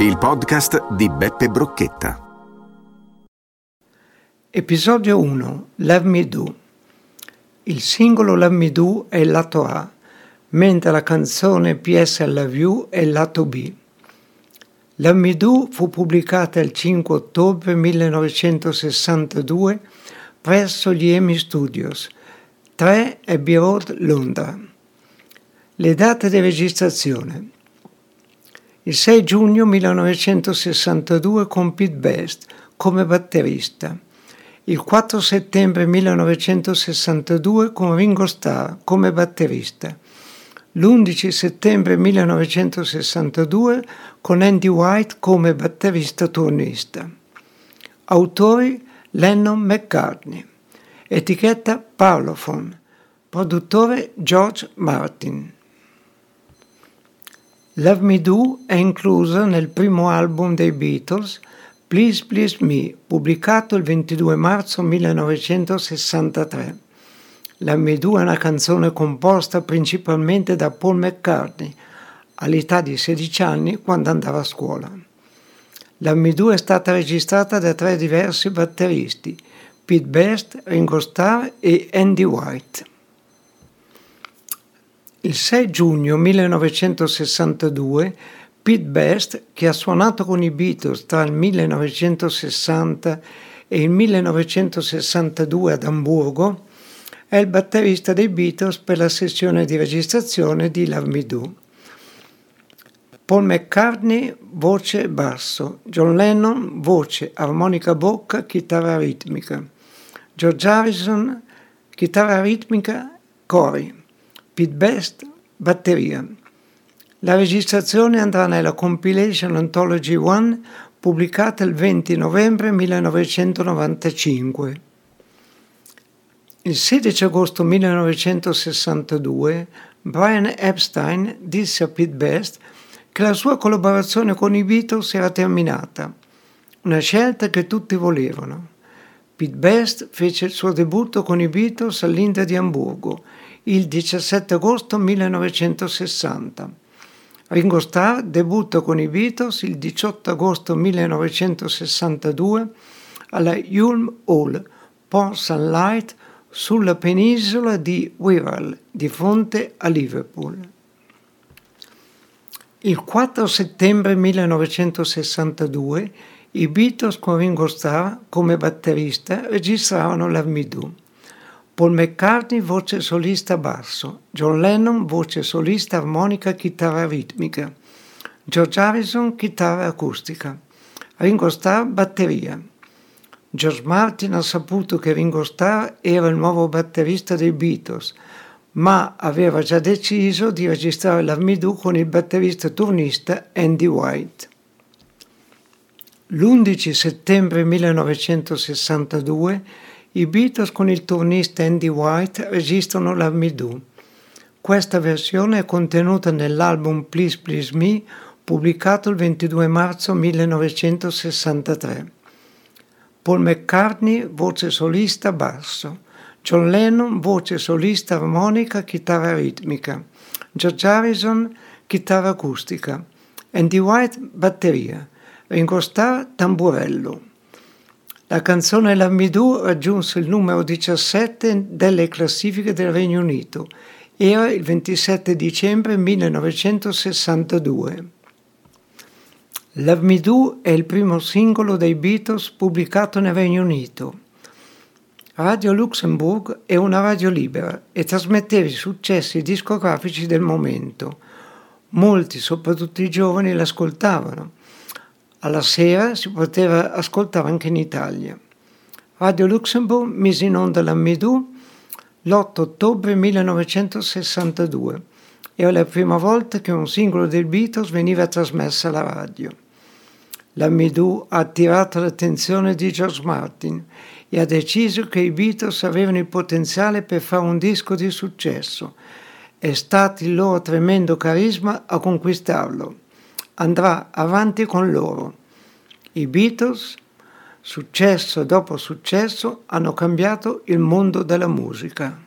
il podcast di Beppe Brocchetta. Episodio 1 Love Me Do. Il singolo Love Me Do è il lato A, mentre la canzone PS I Love You è il lato B. Love Me Do fu pubblicata il 5 ottobre 1962 presso gli EMI Studios, 3 Abbey Road, Londra. Le date di registrazione il 6 giugno 1962 con Pete Best come batterista. Il 4 settembre 1962 con Ringo Starr come batterista. L'11 settembre 1962 con Andy White come batterista turnista. Autori Lennon McCartney. Etichetta Parlophone. Produttore George Martin. Love Me Do è inclusa nel primo album dei Beatles, Please Please Me, pubblicato il 22 marzo 1963. Love Me Do è una canzone composta principalmente da Paul McCartney, all'età di 16 anni quando andava a scuola. Love Me Do è stata registrata da tre diversi batteristi, Pete Best, Ringo Starr e Andy White. Il 6 giugno 1962 Pete Best, che ha suonato con i Beatles tra il 1960 e il 1962 ad Amburgo, è il batterista dei Beatles per la sessione di registrazione di Love Me Do. Paul McCartney, voce e basso, John Lennon, voce, armonica bocca, chitarra ritmica, George Harrison, chitarra ritmica, cori. Pete Best, batteria. La registrazione andrà nella compilation Anthology One pubblicata il 20 novembre 1995. Il 16 agosto 1962 Brian Epstein disse a Pete Best che la sua collaborazione con i Beatles era terminata, una scelta che tutti volevano. Pete Best fece il suo debutto con i Beatles all'India di Amburgo il 17 agosto 1960. Ringo Starr debutta con i Beatles il 18 agosto 1962 alla Ulm Hall, Port Sunlight, sulla penisola di Wirral, di fronte a Liverpool. Il 4 settembre 1962 i Beatles con Ringo Starr come batterista registrarono Do. Paul McCartney voce solista basso, John Lennon voce solista armonica chitarra ritmica, George Harrison chitarra acustica, Ringo Starr batteria. George Martin ha saputo che Ringo Starr era il nuovo batterista dei Beatles, ma aveva già deciso di registrare la Do con il batterista turnista Andy White. L'11 settembre 1962 i Beatles con il turnista Andy White registrano la Me Do. Questa versione è contenuta nell'album Please Please Me pubblicato il 22 marzo 1963. Paul McCartney, voce solista basso. John Lennon, voce solista armonica, chitarra ritmica. George Harrison, chitarra acustica. Andy White, batteria. Ringo Starr, tamburello. La canzone La Midou raggiunse il numero 17 delle classifiche del Regno Unito. Era il 27 dicembre 1962. Love Me Do è il primo singolo dei Beatles pubblicato nel Regno Unito. Radio Luxembourg è una radio libera e trasmetteva i successi discografici del momento. Molti, soprattutto i giovani, l'ascoltavano alla sera si poteva ascoltare anche in Italia. Radio Luxembourg mise in onda la Midou l'8 ottobre 1962. Era la prima volta che un singolo del Beatles veniva trasmesso alla radio. La Midou ha attirato l'attenzione di George Martin e ha deciso che i Beatles avevano il potenziale per fare un disco di successo. È stato il loro tremendo carisma a conquistarlo andrà avanti con loro. I Beatles, successo dopo successo, hanno cambiato il mondo della musica.